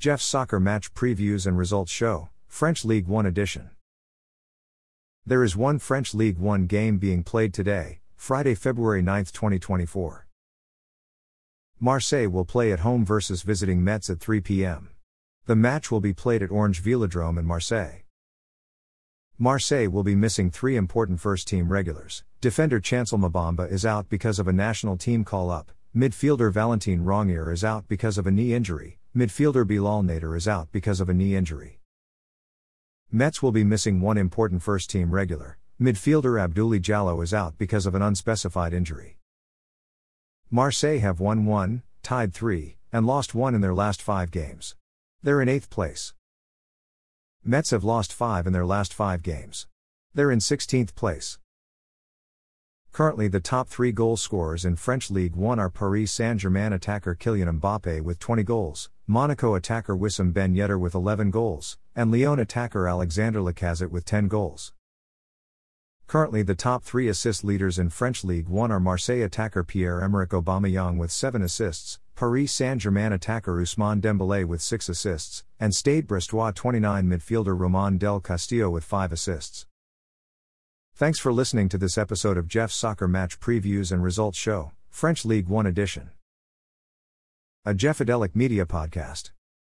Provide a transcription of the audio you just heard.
Jeff's Soccer Match Previews and Results Show, French League One Edition. There is one French League One game being played today, Friday, February 9, 2024. Marseille will play at home versus visiting Metz at 3 p.m. The match will be played at Orange Velodrome in Marseille. Marseille will be missing three important first team regulars. Defender Chancel Mbemba is out because of a national team call up, midfielder Valentin Rongier is out because of a knee injury, midfielder Bilal Nadir is out because of a knee injury. Metz will be missing one important first team regular, midfielder Abdoulaye Diallo is out because of an unspecified injury. Marseille have won 1, tied 3, and lost 1 in their last 5 games. They're in 8th place. Metz have lost 5 in their last 5 games. They're in 16th place. Currently, the top three goal scorers in French League One are Paris Saint Germain attacker Kylian Mbappe with 20 goals, Monaco attacker Wissam Ben Yedder with 11 goals, and Lyon attacker Alexander Lacazette with 10 goals. Currently, the top three assist leaders in French League One are Marseille attacker Pierre Emerick Aubameyang with 7 assists, Paris Saint Germain attacker Ousmane Dembele with 6 assists, and Stade Brestois 29 midfielder Romain Del Castillo with 5 assists. Thanks for listening to this episode of Jeff's Soccer Match Previews and Results Show, French League One Edition. A Jeffadelic Media Podcast.